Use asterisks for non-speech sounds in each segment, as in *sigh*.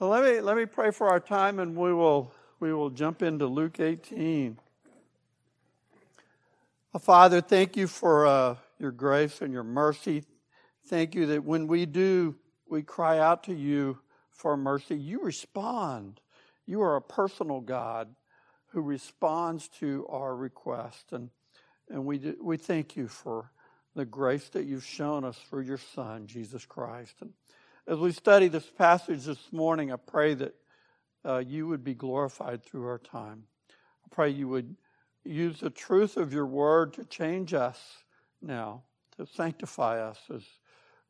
Well, let me let me pray for our time, and we will we will jump into Luke 18. Uh, Father, thank you for uh, your grace and your mercy. Thank you that when we do, we cry out to you for mercy. You respond. You are a personal God who responds to our request, and and we do, we thank you for the grace that you've shown us through your Son, Jesus Christ. And as we study this passage this morning, I pray that uh, you would be glorified through our time. I pray you would use the truth of your word to change us now, to sanctify us as,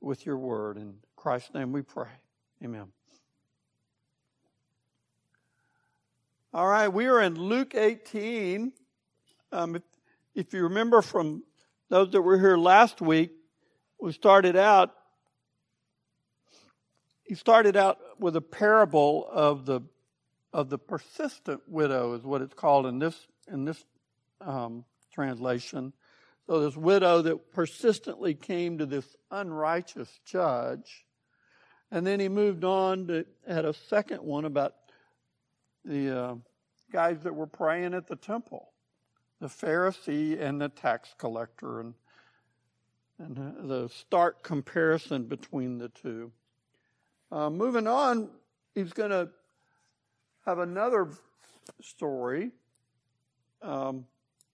with your word. In Christ's name we pray. Amen. All right, we are in Luke 18. Um, if, if you remember from those that were here last week, we started out. He started out with a parable of the of the persistent widow, is what it's called in this in this um, translation. So this widow that persistently came to this unrighteous judge, and then he moved on to had a second one about the uh, guys that were praying at the temple the Pharisee and the tax collector, and, and the stark comparison between the two. Uh, moving on, he's going to have another story. Um,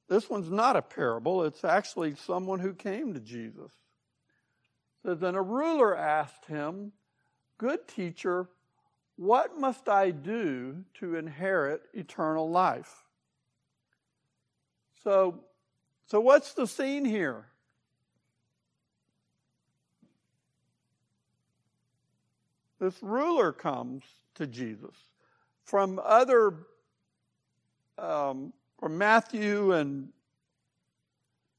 this one's not a parable, it's actually someone who came to Jesus. Says, Then a ruler asked him, Good teacher, what must I do to inherit eternal life? So, so what's the scene here? This ruler comes to Jesus from other, um, from Matthew and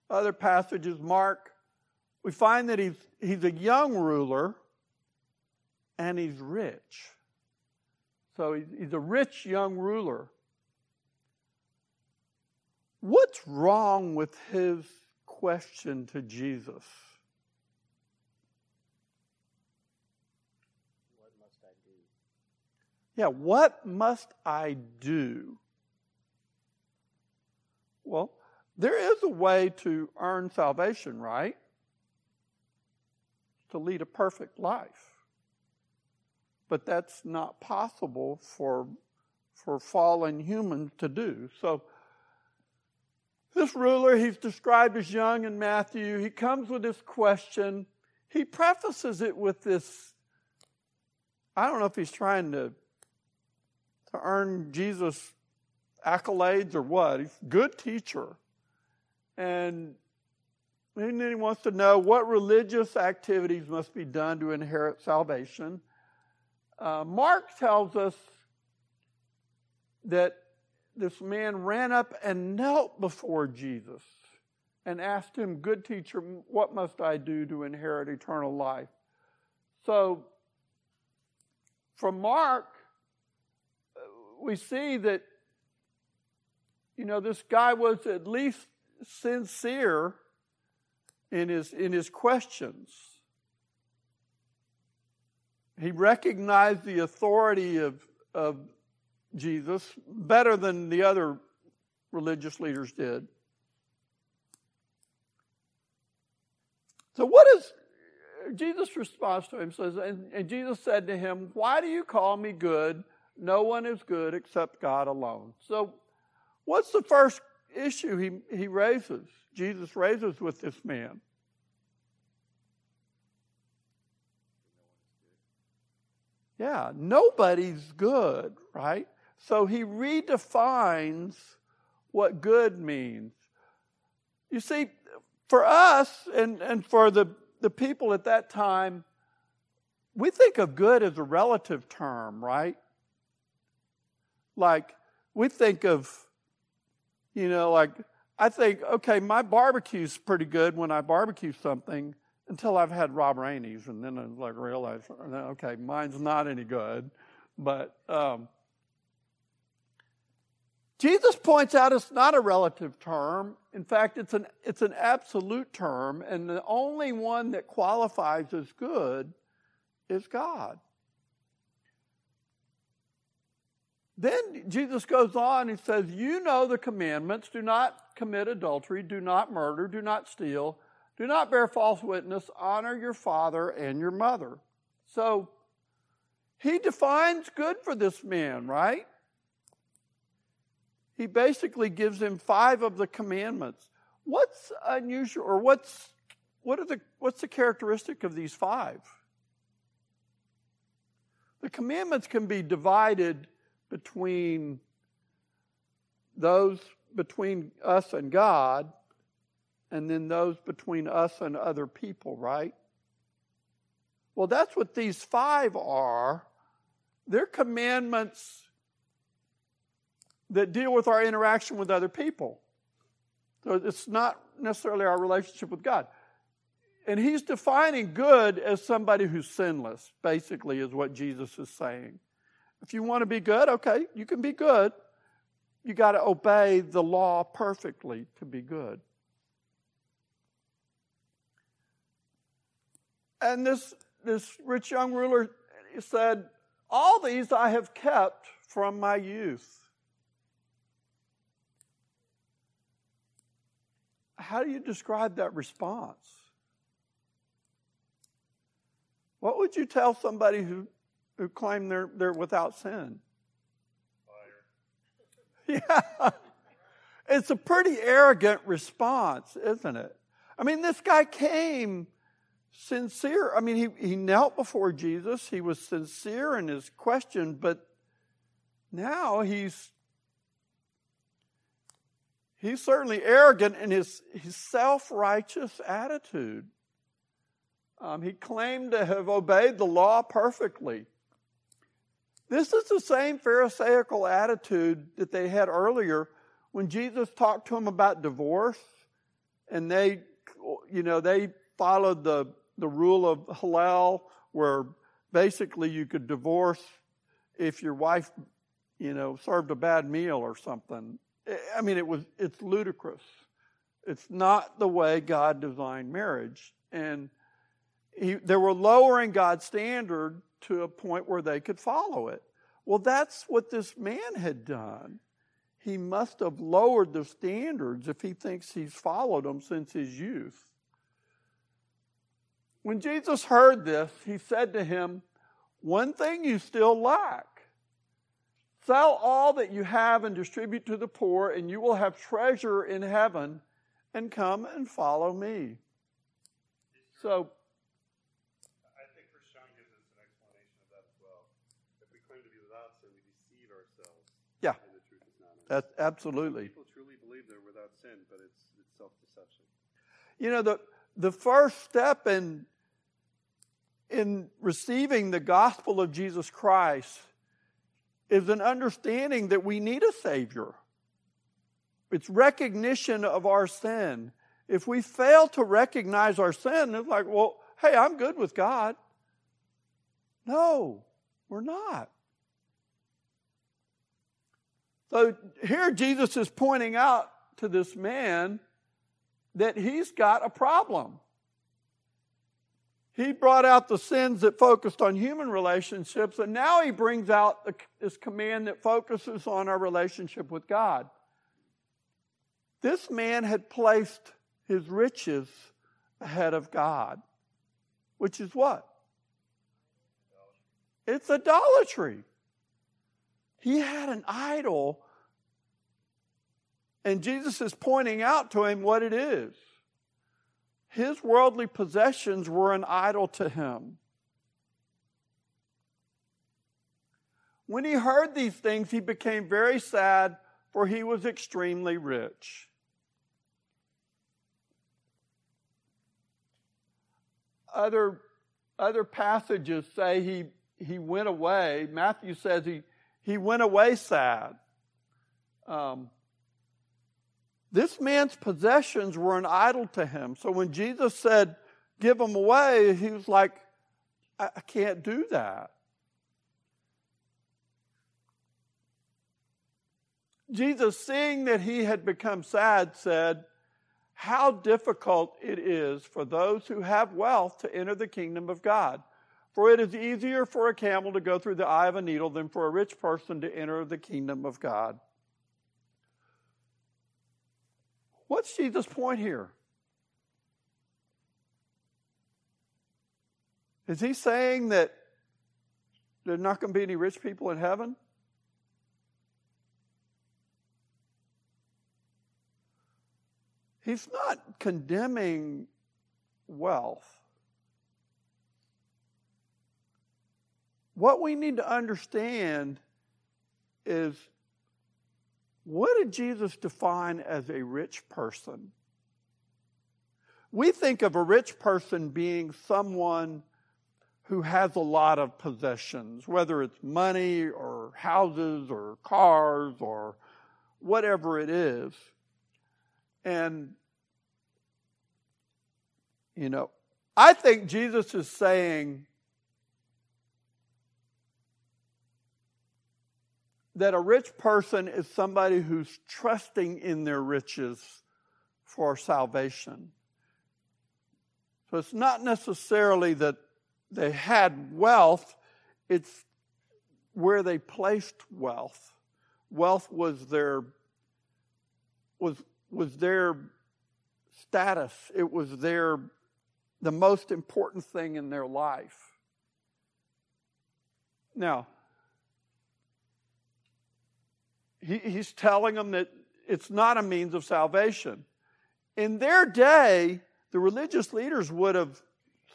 other passages, Mark. We find that he's he's a young ruler, and he's rich. So he's, he's a rich young ruler. What's wrong with his question to Jesus? Yeah, what must I do? Well, there is a way to earn salvation, right? To lead a perfect life. But that's not possible for, for fallen humans to do. So, this ruler, he's described as young in Matthew. He comes with this question. He prefaces it with this I don't know if he's trying to, earn Jesus accolades or what. He's a good teacher. And, and then he wants to know what religious activities must be done to inherit salvation. Uh, Mark tells us that this man ran up and knelt before Jesus and asked him, Good teacher, what must I do to inherit eternal life? So, from Mark, we see that, you know, this guy was at least sincere in his, in his questions. He recognized the authority of, of Jesus better than the other religious leaders did. So, what is Jesus' response to him? Says, and, and Jesus said to him, Why do you call me good? No one is good except God alone. So, what's the first issue he, he raises, Jesus raises with this man? Yeah, nobody's good, right? So he redefines what good means. You see, for us and, and for the, the people at that time, we think of good as a relative term, right? Like, we think of, you know, like, I think, okay, my barbecue's pretty good when I barbecue something until I've had Rob Rainey's, and then I like realize, okay, mine's not any good. But um, Jesus points out it's not a relative term. In fact, it's an, it's an absolute term, and the only one that qualifies as good is God. Then Jesus goes on, he says, You know the commandments do not commit adultery, do not murder, do not steal, do not bear false witness, honor your father and your mother. So he defines good for this man, right? He basically gives him five of the commandments. What's unusual or what's what are the what's the characteristic of these five? The commandments can be divided between those between us and God, and then those between us and other people, right? Well, that's what these five are. They're commandments that deal with our interaction with other people. So it's not necessarily our relationship with God. And he's defining good as somebody who's sinless, basically, is what Jesus is saying. If you want to be good, okay, you can be good. You got to obey the law perfectly to be good. And this, this rich young ruler said, All these I have kept from my youth. How do you describe that response? What would you tell somebody who, who claim they're, they're without sin? *laughs* Yeah. It's a pretty arrogant response, isn't it? I mean, this guy came sincere. I mean, he, he knelt before Jesus. He was sincere in his question, but now he's he's certainly arrogant in his, his self-righteous attitude. Um, he claimed to have obeyed the law perfectly. This is the same Pharisaical attitude that they had earlier when Jesus talked to them about divorce, and they, you know, they followed the the rule of Hillel, where basically you could divorce if your wife, you know, served a bad meal or something. I mean, it was it's ludicrous. It's not the way God designed marriage, and he, they were lowering God's standard to a point where they could follow it. Well, that's what this man had done. He must have lowered the standards if he thinks he's followed them since his youth. When Jesus heard this, he said to him, One thing you still lack. Sell all that you have and distribute to the poor, and you will have treasure in heaven, and come and follow me. So, I think First John gives us an explanation of that as well. If we claim to be without sin, we deceive ourselves. Yeah. And the truth is not in us. That's absolutely. People truly believe they're without sin, but it's, it's self-deception. You know, the, the first step in in receiving the gospel of Jesus Christ is an understanding that we need a Savior. It's recognition of our sin. If we fail to recognize our sin, it's like, well, hey, I'm good with God. No, we're not. So here Jesus is pointing out to this man that he's got a problem. He brought out the sins that focused on human relationships, and now he brings out this command that focuses on our relationship with God. This man had placed his riches ahead of God, which is what? It's idolatry. He had an idol, and Jesus is pointing out to him what it is. His worldly possessions were an idol to him. When he heard these things, he became very sad, for he was extremely rich. Other, other passages say he, he went away. Matthew says he, he went away sad. Um, this man's possessions were an idol to him. So when Jesus said, give them away, he was like, I, I can't do that. Jesus, seeing that he had become sad, said, How difficult it is for those who have wealth to enter the kingdom of God. For it is easier for a camel to go through the eye of a needle than for a rich person to enter the kingdom of God. What's Jesus' point here? Is he saying that there's not going to be any rich people in heaven? He's not condemning wealth. What we need to understand is what did Jesus define as a rich person? We think of a rich person being someone who has a lot of possessions, whether it's money or houses or cars or whatever it is. And, you know, I think Jesus is saying that a rich person is somebody who's trusting in their riches for salvation. So it's not necessarily that they had wealth, it's where they placed wealth. Wealth was their was was their status. It was their the most important thing in their life. Now, he, he's telling them that it's not a means of salvation. In their day, the religious leaders would have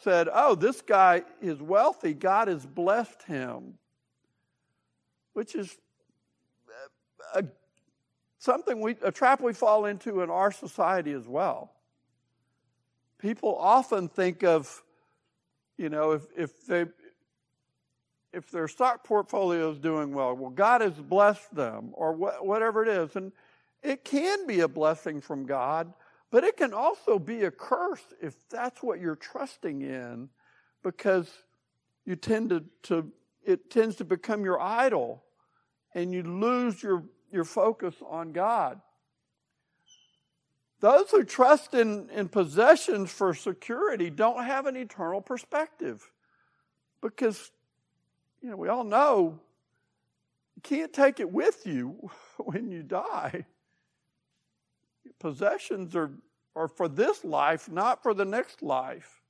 said, Oh, this guy is wealthy. God has blessed him. Which is uh, a, something we, a trap we fall into in our society as well. People often think of, you know, if, if they, if their stock portfolio is doing well, well, God has blessed them, or wh- whatever it is. And it can be a blessing from God, but it can also be a curse if that's what you're trusting in, because you tend to, to it tends to become your idol, and you lose your, your focus on God. Those who trust in, in possessions for security don't have an eternal perspective because you know, we all know you can't take it with you *laughs* when you die. Possessions are, are for this life, not for the next life.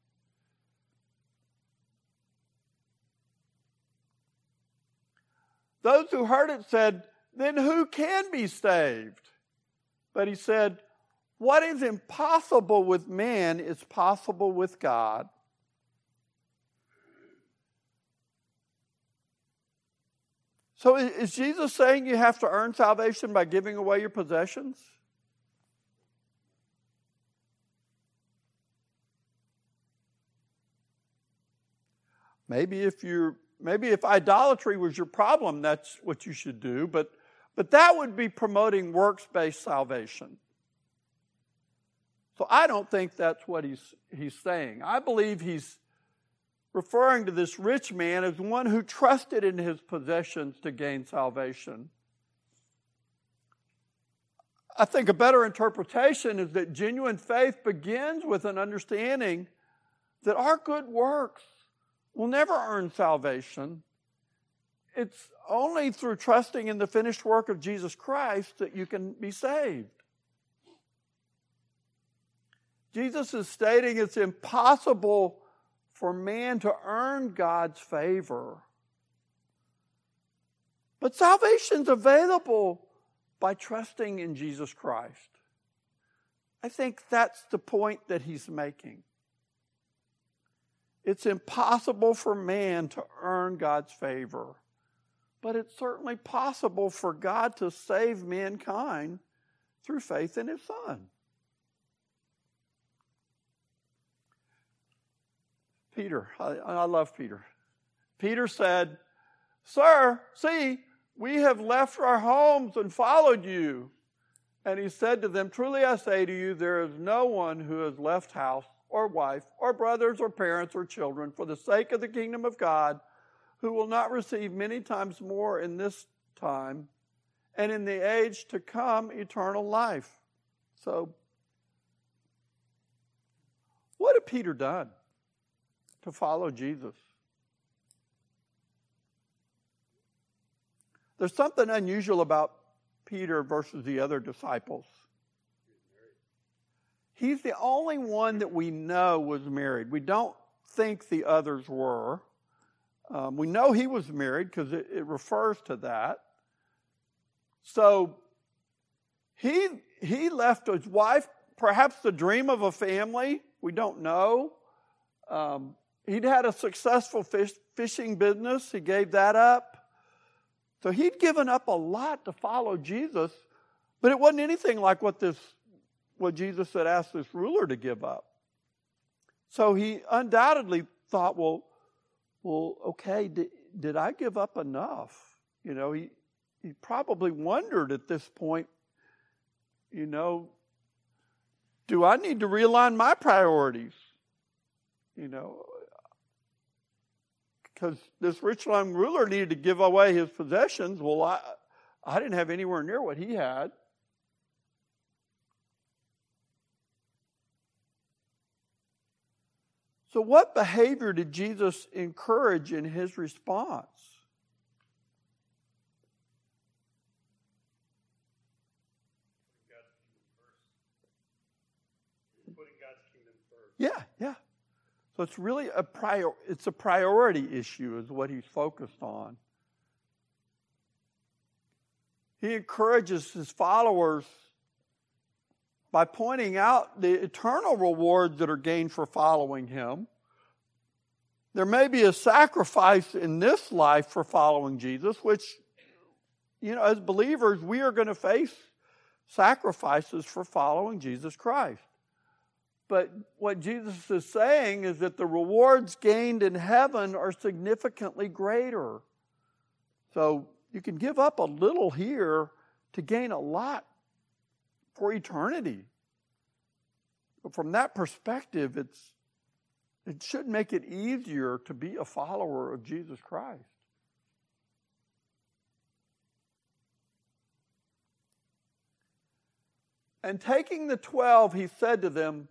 Those who heard it said, Then who can be saved? But he said, What is impossible with man is possible with God. So is Jesus saying you have to earn salvation by giving away your possessions? Maybe if you maybe if idolatry was your problem, that's what you should do, but but that would be promoting works-based salvation. So I don't think that's what he's he's saying. I believe he's referring to this rich man as one who trusted in his possessions to gain salvation. I think a better interpretation is that genuine faith begins with an understanding that our good works will never earn salvation. It's only through trusting in the finished work of Jesus Christ that you can be saved. Jesus is stating it's impossible for man to earn God's favor. But salvation's available by trusting in Jesus Christ. I think that's the point that he's making. It's impossible for man to earn God's favor, but it's certainly possible for God to save mankind through faith in his Son. Peter. I, I love Peter. Peter said, Sir, see, we have left our homes and followed you. And he said to them, Truly I say to you, there is no one who has left house or wife or brothers or parents or children for the sake of the kingdom of God who will not receive many times more in this time and in the age to come eternal life. So, what had Peter done? to follow Jesus. There's something unusual about Peter versus the other disciples. He's the only one that we know was married. We don't think the others were. Um, we know he was married because it, it refers to that. So he, he left his wife, perhaps the dream of a family. We don't know. Um, he'd had a successful fish, fishing business. He gave that up. So he'd given up a lot to follow Jesus, but it wasn't anything like what this what Jesus had asked this ruler to give up. So he undoubtedly thought, well, well, okay, did, did I give up enough? You know, he he probably wondered at this point, you know, do I need to realign my priorities? You know, because this rich young ruler needed to give away his possessions. Well, I, I didn't have anywhere near what he had. So, what behavior did Jesus encourage in his response? Yeah, yeah. So it's really a prior, it's a priority issue is what he's focused on. He encourages his followers by pointing out the eternal rewards that are gained for following him. There may be a sacrifice in this life for following Jesus, which, you know, as believers, we are going to face sacrifices for following Jesus Christ. But what Jesus is saying is that the rewards gained in heaven are significantly greater. So you can give up a little here to gain a lot for eternity. But from that perspective, it's, it should make it easier to be a follower of Jesus Christ. And taking the twelve, he said to them,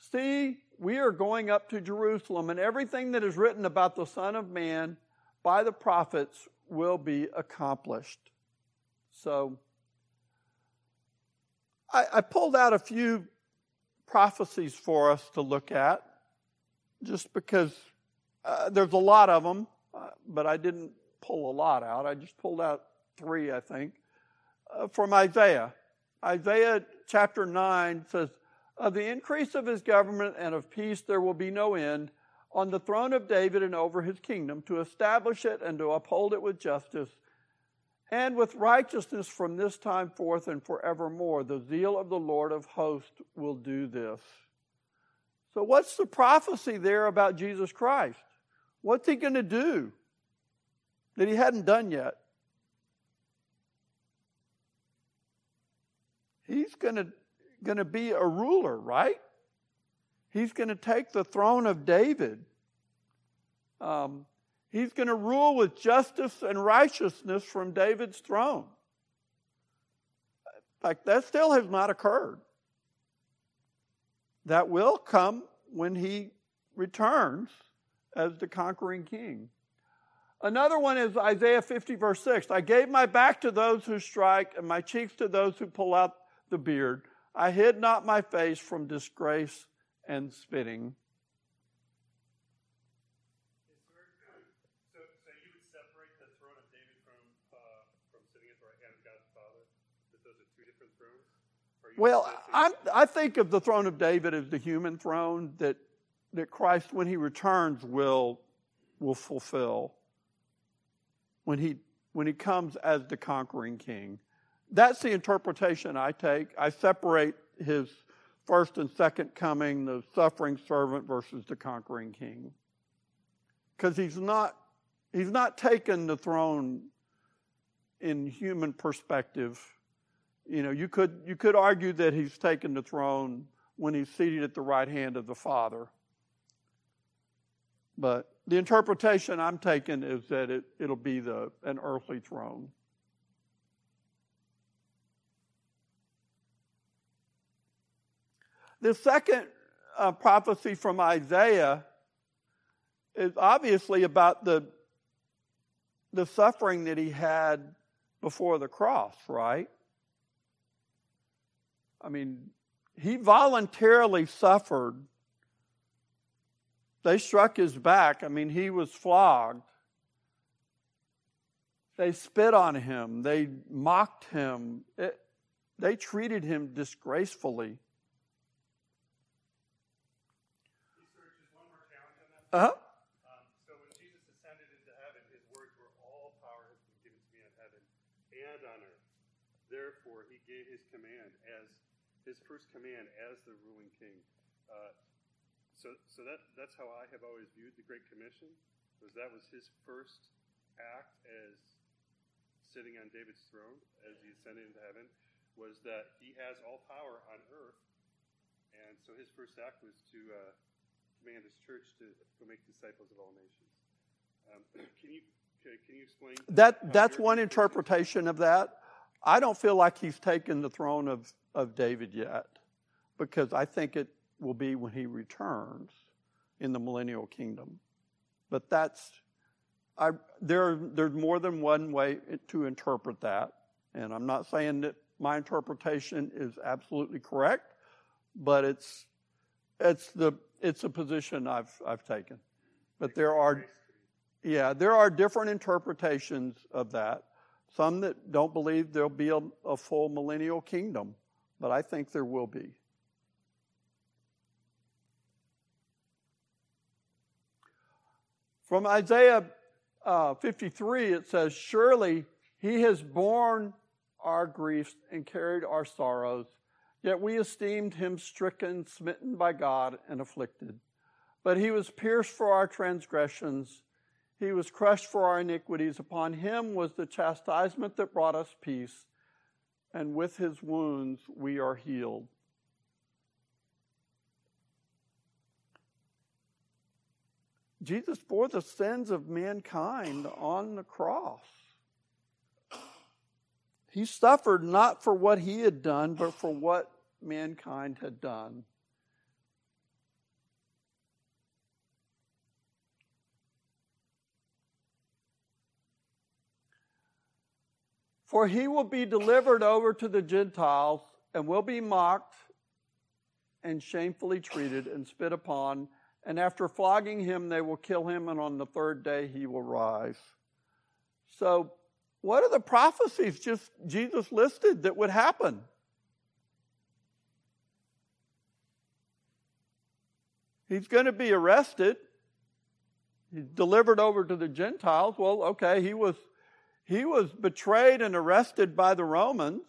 See, we are going up to Jerusalem, and everything that is written about the Son of Man by the prophets will be accomplished. So, I, I pulled out a few prophecies for us to look at, just because uh, there's a lot of them, uh, but I didn't pull a lot out. I just pulled out three, I think, uh, from Isaiah. Isaiah chapter 9 says, of the increase of his government and of peace there will be no end on the throne of David and over his kingdom, to establish it and to uphold it with justice and with righteousness from this time forth and forevermore. The zeal of the Lord of hosts will do this. So, what's the prophecy there about Jesus Christ? What's he going to do that he hadn't done yet? He's going to going to be a ruler, right? He's going to take the throne of David. Um, he's going to rule with justice and righteousness from David's throne. Like that still has not occurred. That will come when he returns as the conquering king. Another one is Isaiah 50, verse 6. I gave my back to those who strike and my cheeks to those who pull out the beard. I hid not my face from disgrace and spitting. Well, i I think of the throne of David as the human throne that, that Christ, when he returns, will, will fulfill. When he, when he comes as the conquering king. That's the interpretation I take. I separate his first and second coming, the suffering servant versus the conquering king. Because he's not he's not taken the throne in human perspective. You know, you could you could argue that he's taken the throne when he's seated at the right hand of the Father. But the interpretation I'm taking is that it, it'll be the an earthly throne. The second uh, prophecy from Isaiah is obviously about the, the suffering that he had before the cross, right? I mean, he voluntarily suffered. They struck his back. I mean, he was flogged. They spit on him. They mocked him. It, they treated him disgracefully. Uh huh. Um, so when Jesus ascended into heaven, his words were, All power has been given to me in heaven and on earth. Therefore, he gave his command as his first command as the ruling king. Uh, so, so that, that's how I have always viewed the Great Commission, was that was his first act as sitting on David's throne as he ascended into heaven, was that he has all power on earth. And so his first act was to uh, command his church to go make disciples of all nations. Um, *clears throat* can you can you explain that? That's one interpretation of that. I don't feel like he's taken the throne of, of David yet, because I think it will be when he returns in the millennial kingdom. But that's I, there, there's more than one way to interpret that, and I'm not saying that my interpretation is absolutely correct, but it's it's the it's a position I've I've taken. But there are yeah, there are different interpretations of that. Some that don't believe there'll be a, a full millennial kingdom, but I think there will be. From Isaiah uh, 53, it says, Surely he has borne our griefs and carried our sorrows. Yet we esteemed him stricken, smitten by God, and afflicted. But he was pierced for our transgressions, he was crushed for our iniquities. Upon him was the chastisement that brought us peace, and with his wounds we are healed. Jesus bore the sins of mankind on the cross. He suffered not for what he had done, but for what mankind had done. For he will be delivered over to the Gentiles and will be mocked and shamefully treated and spit upon. And after flogging him, they will kill him, and on the third day he will rise. So, what are the prophecies just Jesus listed that would happen? He's going to be arrested. He's delivered over to the Gentiles. Well, okay, he was he was betrayed and arrested by the Romans.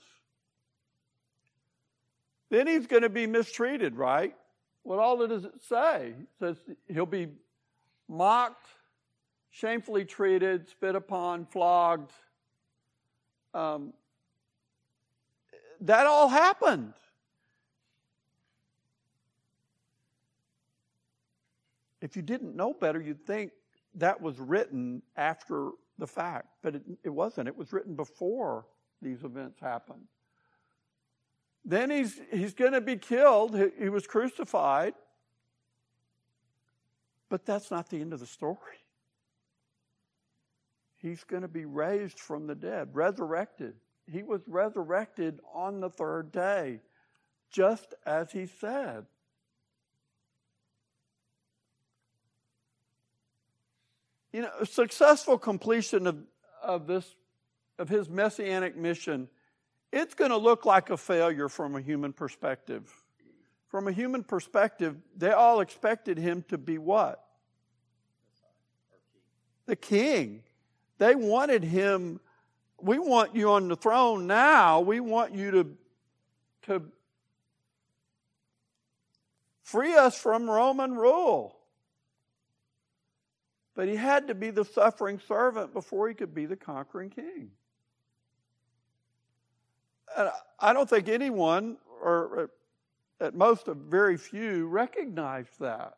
Then he's going to be mistreated, right? What all does it say? It says he'll be mocked, shamefully treated, spit upon, flogged, um, that all happened. If you didn't know better, you'd think that was written after the fact, but it, it wasn't. It was written before these events happened. Then he's, he's going to be killed. He, he was crucified. But that's not the end of the story. He's going to be raised from the dead, resurrected. He was resurrected on the third day, just as he said. You know, successful completion of, of this of his messianic mission, it's going to look like a failure from a human perspective. From a human perspective, they all expected him to be what? The king. They wanted him, we want you on the throne now. We want you to, to free us from Roman rule. But he had to be the suffering servant before he could be the conquering king. And I don't think anyone, or at most a very few, recognized that.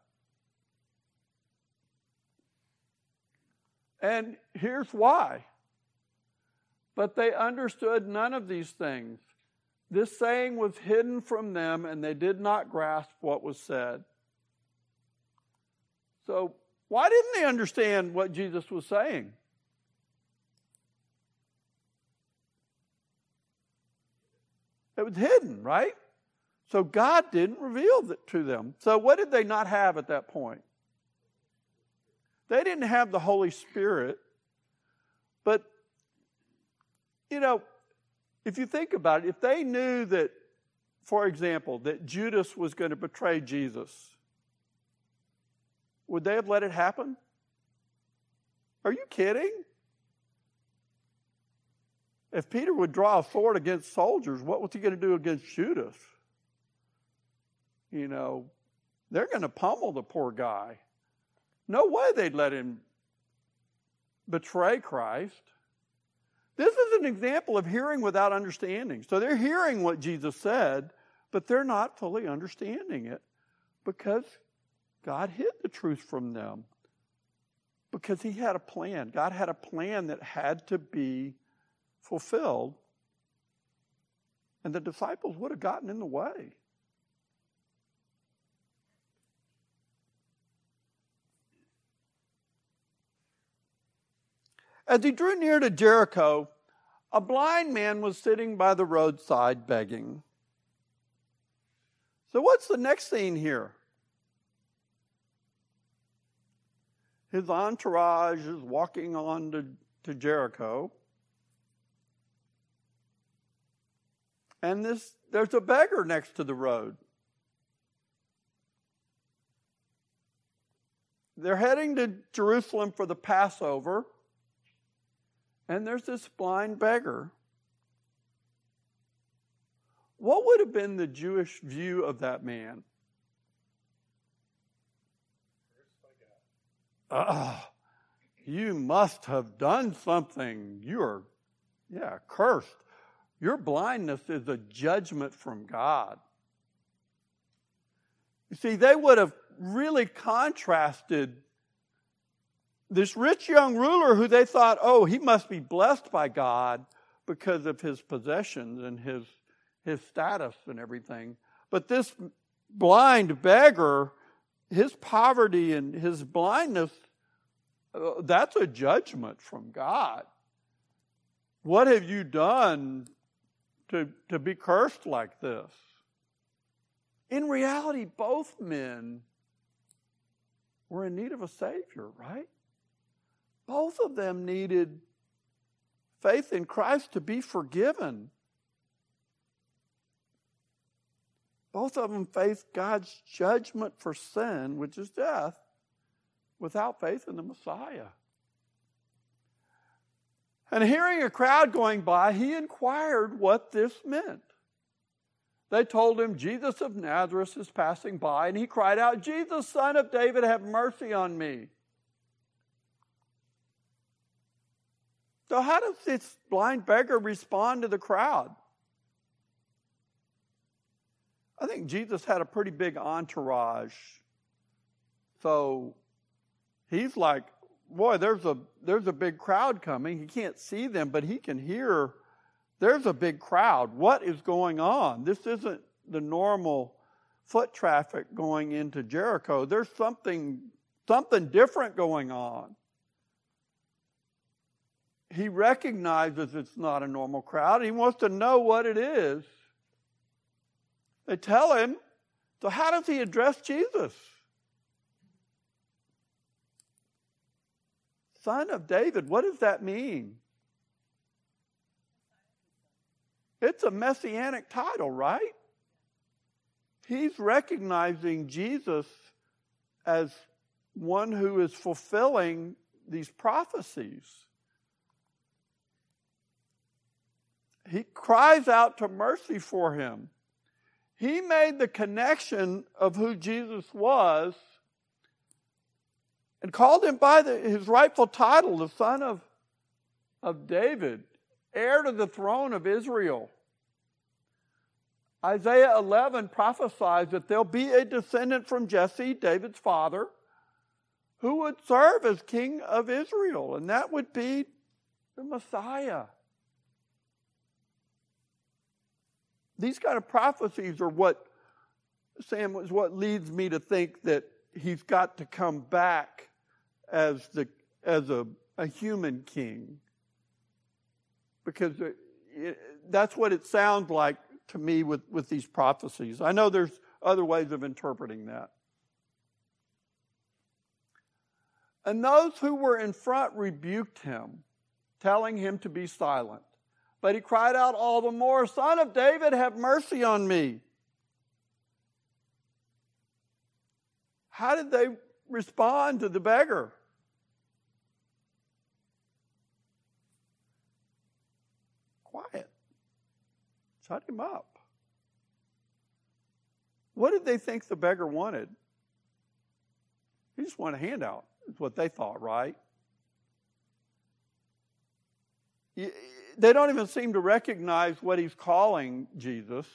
And here's why. But they understood none of these things. This saying was hidden from them, and they did not grasp what was said. So, why didn't they understand what Jesus was saying? It was hidden, right? So God didn't reveal it to them. So what did they not have at that point? They didn't have the Holy Spirit. But, you know, if you think about it, if they knew that, for example, that Judas was going to betray Jesus, would they have let it happen? Are you kidding? If Peter would draw a sword against soldiers, what was he going to do against Judas? You know, they're going to pummel the poor guy. No way they'd let him betray Christ. This is an example of hearing without understanding. So they're hearing what Jesus said, but they're not fully understanding it because God hid the truth from them. Because He had a plan. God had a plan that had to be fulfilled, and the disciples would have gotten in the way. As he drew near to Jericho, a blind man was sitting by the roadside begging. So, what's the next scene here? His entourage is walking on to, to Jericho. And this, there's a beggar next to the road. They're heading to Jerusalem for the Passover. And there's this blind beggar. What would have been the Jewish view of that man? Ah, you must have done something. You are, yeah, cursed. Your blindness is a judgment from God. You see, they would have really contrasted this rich young ruler who they thought, oh, he must be blessed by God because of his possessions and his, his status and everything. But this blind beggar, his poverty and his blindness, uh, that's a judgment from God. What have you done to, to be cursed like this? In reality, both men were in need of a Savior, right? Both of them needed faith in Christ to be forgiven. Both of them faced God's judgment for sin, which is death, without faith in the Messiah. And hearing a crowd going by, he inquired what this meant. They told him, Jesus of Nazareth is passing by, and he cried out, Jesus, son of David, have mercy on me. So, how does this blind beggar respond to the crowd? I think Jesus had a pretty big entourage. So, he's like, boy, there's a, there's a big crowd coming. He can't see them, but he can hear there's a big crowd. What is going on? This isn't the normal foot traffic going into Jericho. There's something, something different going on he recognizes it's not a normal crowd. He wants to know what it is. They tell him. So, how does he address Jesus? Son of David, what does that mean? It's a messianic title, right? He's recognizing Jesus as one who is fulfilling these prophecies. He cries out to mercy for him. He made the connection of who Jesus was and called him by the, his rightful title, the son of, of David, heir to the throne of Israel. Isaiah 11 prophesies that there'll be a descendant from Jesse, David's father, who would serve as king of Israel, and that would be the Messiah. These kind of prophecies are what, Sam, is what leads me to think that he's got to come back as, the, as a, a human king. Because uh, it, it, that's what it sounds like to me with, with these prophecies. I know there's other ways of interpreting that. And those who were in front rebuked him, telling him to be silent. But he cried out all the more, Son of David, have mercy on me. How did they respond to the beggar? Quiet. Shut him up. What did they think the beggar wanted? He just wanted a handout, is what they thought, right? They don't even seem to recognize what he's calling Jesus.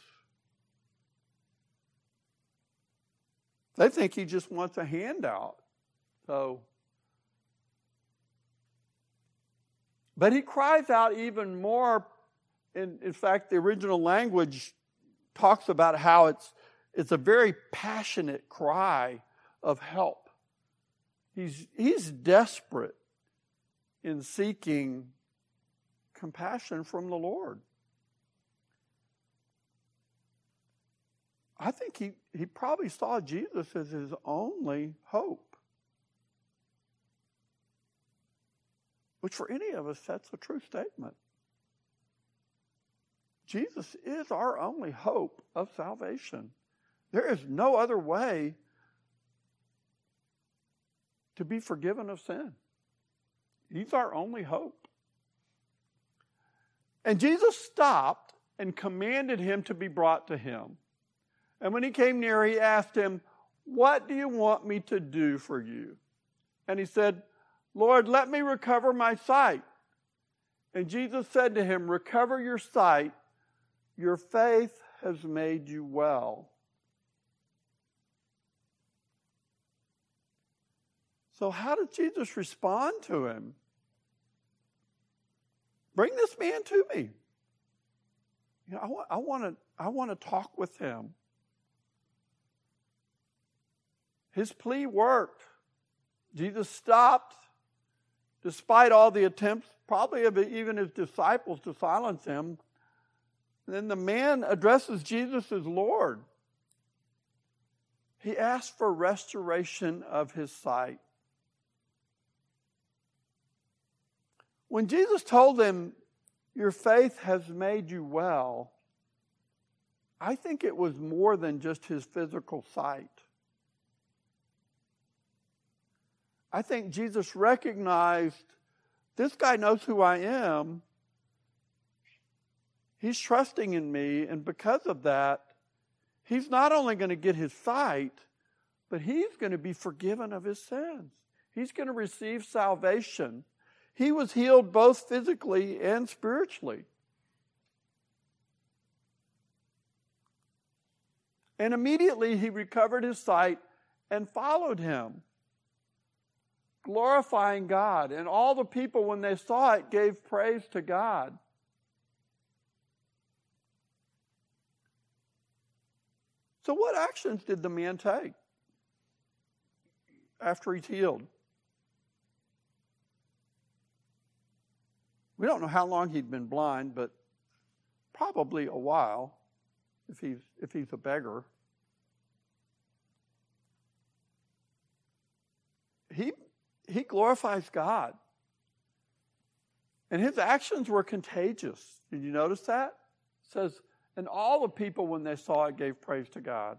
They think he just wants a handout. So, but he cries out even more. In, in fact, the original language talks about how it's, it's a very passionate cry of help. He's, he's desperate in seeking compassion from the Lord. I think he, he probably saw Jesus as his only hope. Which, for any of us, that's a true statement. Jesus is our only hope of salvation. There is no other way to be forgiven of sin. He's our only hope. And Jesus stopped and commanded him to be brought to him. And when he came near, he asked him, What do you want me to do for you? And he said, Lord, let me recover my sight. And Jesus said to him, Recover your sight. Your faith has made you well. So, how did Jesus respond to him? Bring this man to me. You know, I, want, to, I want to talk with him. His plea worked. Jesus stopped, despite all the attempts, probably even his disciples, to silence him. And then the man addresses Jesus as Lord. He asked for restoration of his sight. When Jesus told them, Your faith has made you well, I think it was more than just his physical sight. I think Jesus recognized this guy knows who I am. He's trusting in me, and because of that, he's not only going to get his sight, but he's going to be forgiven of his sins. He's going to receive salvation. He was healed both physically and spiritually. And immediately he recovered his sight and followed him glorifying God. And all the people, when they saw it, gave praise to God. So, what actions did the man take after he's healed? We don't know how long he'd been blind, but probably a while if he's, if he's a beggar. He he glorifies God. And his actions were contagious. Did you notice that? It says, and all the people, when they saw it, gave praise to God.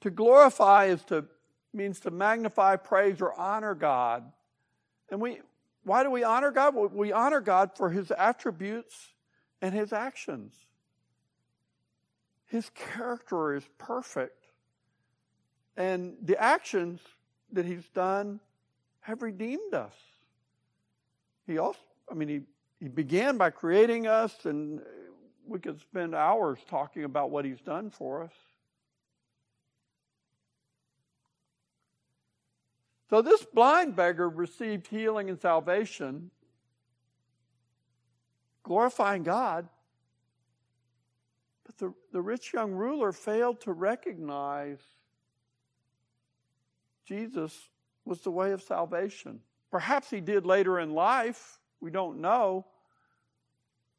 To glorify is to means to magnify, praise, or honor God. And we why do we honor God? We honor God for his attributes and his actions. His character is perfect. And the actions that he's done have redeemed us. He also, I mean, he, he began by creating us, and we could spend hours talking about what he's done for us. So this blind beggar received healing and salvation, glorifying God. But the, the rich young ruler failed to recognize Jesus was the way of salvation. Perhaps he did later in life, we don't know.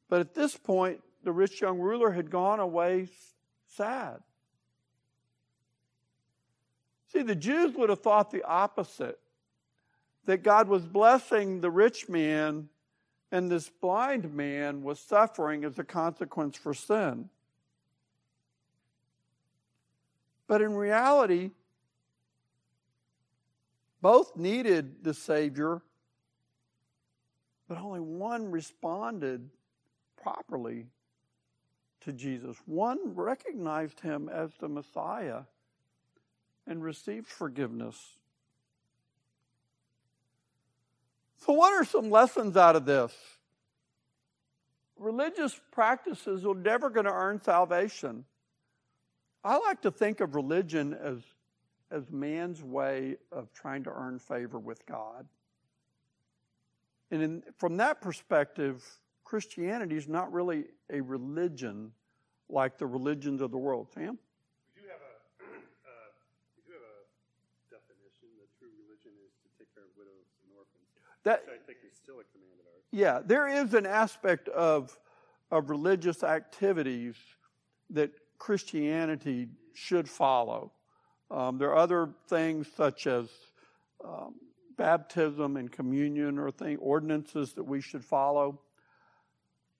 But at this point, the rich young ruler had gone away sad. See, the Jews would have thought the opposite that God was blessing the rich man and this blind man was suffering as a consequence for sin. But in reality, both needed the Savior, but only one responded properly to Jesus. One recognized him as the Messiah and received forgiveness. So, what are some lessons out of this? Religious practices are never going to earn salvation. I like to think of religion as, as man's way of trying to earn favor with God. And in, from that perspective, Christianity is not really a religion like the religions of the world. Sam? We do have a, uh, we do have a definition that true religion is to take care of widows and orphans. That, which I think is still a command of ours. Yeah, there is an aspect of, of religious activities that Christianity should follow. Um, there are other things such as um, baptism and communion or thing, ordinances that we should follow.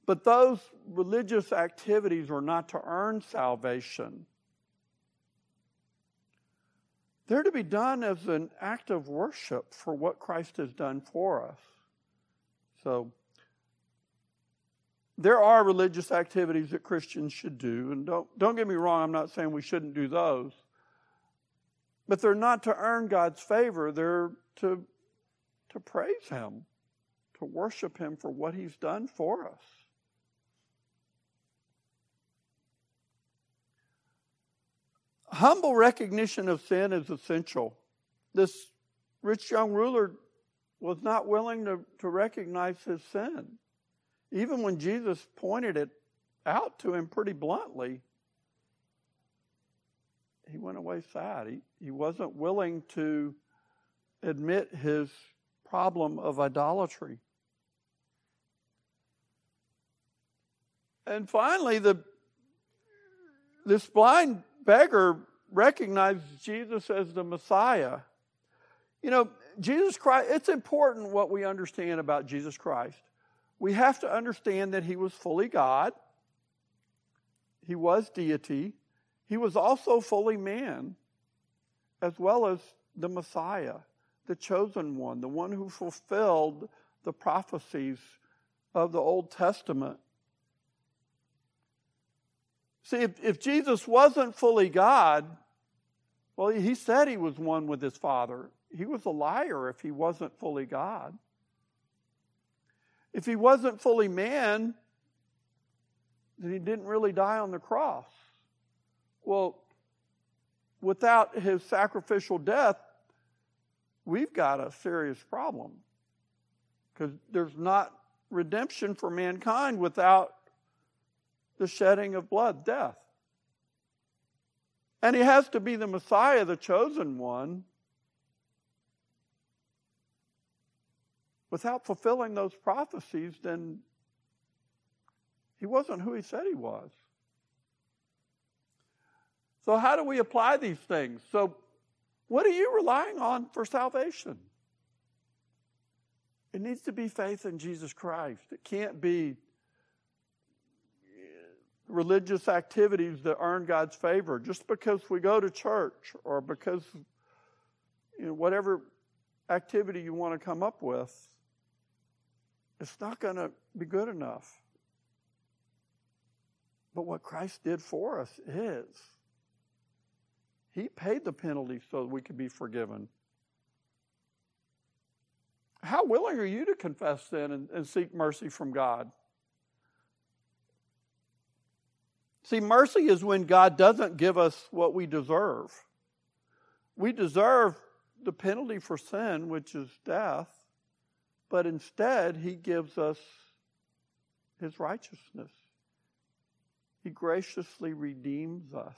But those religious activities are not to earn salvation. They're to be done as an act of worship for what Christ has done for us. So, there are religious activities that Christians should do, and don't, don't get me wrong, I'm not saying we shouldn't do those. But they're not to earn God's favor, they're to, to praise Him, to worship Him for what He's done for us. Humble recognition of sin is essential. This rich young ruler was not willing to, to recognize his sin. Even when Jesus pointed it out to him pretty bluntly, he went away sad. He, he wasn't willing to admit his problem of idolatry. And finally, the, this blind beggar recognizes Jesus as the Messiah. You know, Jesus Christ, it's important what we understand about Jesus Christ. We have to understand that he was fully God, he was deity, he was also fully man, as well as the Messiah, the chosen one, the one who fulfilled the prophecies of the Old Testament. See, if, if Jesus wasn't fully God, well, he said he was one with his Father. He was a liar if he wasn't fully God. If he wasn't fully man, then he didn't really die on the cross. Well, without his sacrificial death, we've got a serious problem because there's not redemption for mankind without the shedding of blood, death. And he has to be the Messiah, the chosen one. Without fulfilling those prophecies, then he wasn't who he said he was. So, how do we apply these things? So, what are you relying on for salvation? It needs to be faith in Jesus Christ. It can't be religious activities that earn God's favor. Just because we go to church or because, you know, whatever activity you want to come up with, it's not going to be good enough. But what Christ did for us is He paid the penalty so that we could be forgiven. How willing are you to confess sin and, and seek mercy from God? See, mercy is when God doesn't give us what we deserve. We deserve the penalty for sin, which is death, but instead, He gives us His righteousness. He graciously redeems us.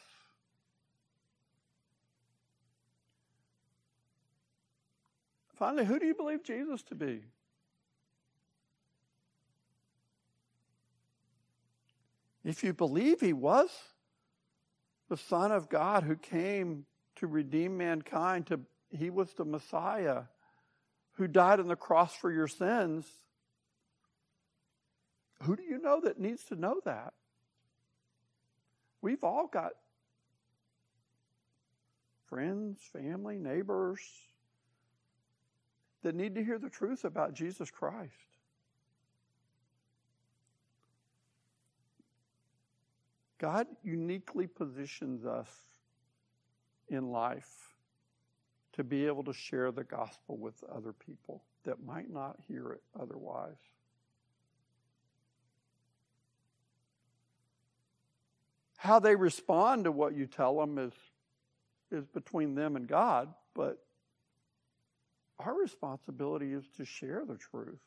Finally, who do you believe Jesus to be? If you believe he was the Son of God who came to redeem mankind, to, he was the Messiah who died on the cross for your sins, who do you know that needs to know that? We've all got friends, family, neighbors that need to hear the truth about Jesus Christ. God uniquely positions us in life to be able to share the gospel with other people that might not hear it otherwise. How they respond to what you tell them is, is between them and God, but our responsibility is to share the truth.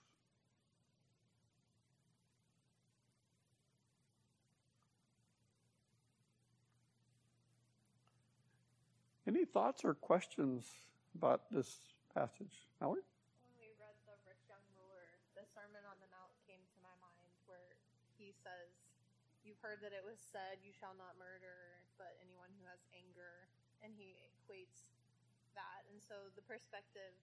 Any thoughts or questions about this passage? Mallory? When we read the rich young ruler, the Sermon on the Mount came to my mind where he says, You've heard that it was said, You shall not murder, but anyone who has anger. And he equates that. And so the perspective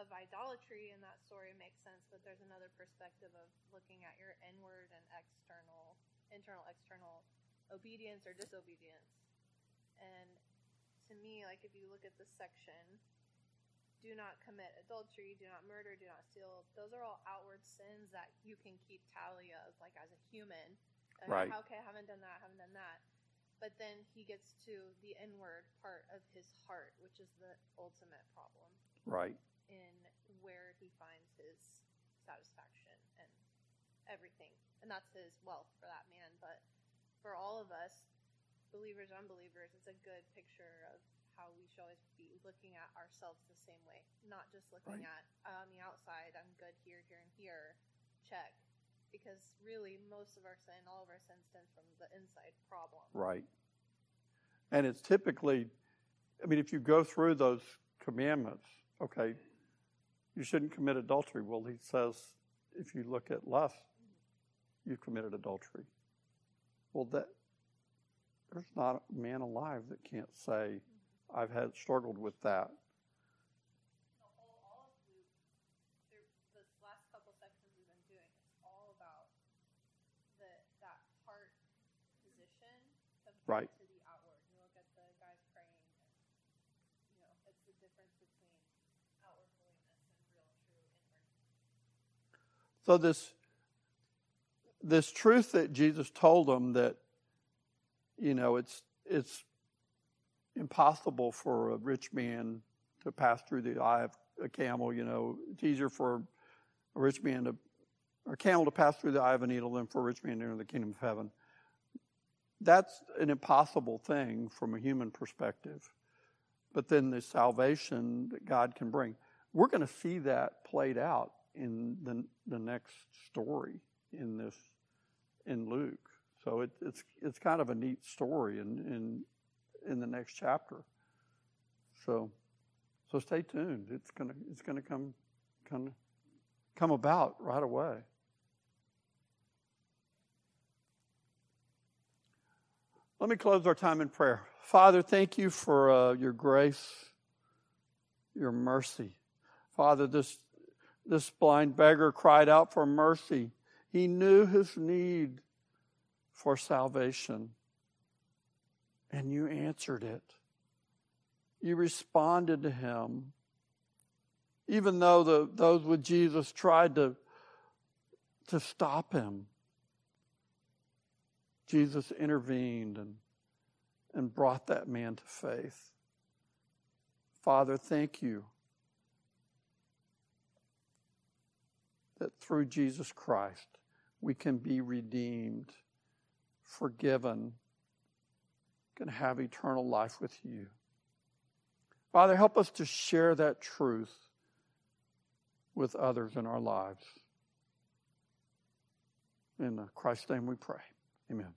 of idolatry in that story makes sense, but there's another perspective of looking at your inward and external, internal, external obedience or disobedience. And to me, like if you look at this section, do not commit adultery, do not murder, do not steal. Those are all outward sins that you can keep tally of, like as a human. Right. Okay, I haven't done that, haven't done that. But then he gets to the inward part of his heart, which is the ultimate problem. Right. In where he finds his satisfaction and everything. And that's his wealth for that man. But for all of us, believers, unbelievers, it's a good picture of how we should always be looking at ourselves the same way, not just looking right. at oh, on the outside, I'm good here, here, and here, check. Because really, most of our sin, all of our sin stems from the inside problem. Right. And it's typically, I mean, if you go through those commandments, okay, you shouldn't commit adultery. Well, he says if you look at lust, you've committed adultery. Well, that there's not a man alive that can't say, I've had struggled with that. The whole olive loop, through this last couple sections we've been doing, it's all about the that heart position compared Right. to the outward. You look at the guys praying, and you know, it's the difference between outward holiness and real, true inward. So this this truth that Jesus told them that you know it's it's impossible for a rich man to pass through the eye of a camel. You know, it's easier for a rich man to a camel to pass through the eye of a needle than for a rich man to enter the kingdom of heaven. That's an impossible thing from a human perspective. But then the salvation that God can bring. We're going to see that played out in the, the next story in this in Luke. So it, it's it's kind of a neat story in in in the next chapter. So so stay tuned. It's gonna it's gonna come come come about right away. Let me close our time in prayer. Father, thank you for uh, your grace, your mercy. Father, this this blind beggar cried out for mercy. He knew his need for salvation. And you answered it. You responded to him. Even though the, those with Jesus tried to, to stop him, Jesus intervened and, and brought that man to faith. Father, thank you that through Jesus Christ we can be redeemed forgiven, can have eternal life with you. Father, help us to share that truth with others in our lives. In Christ's name we pray. Amen.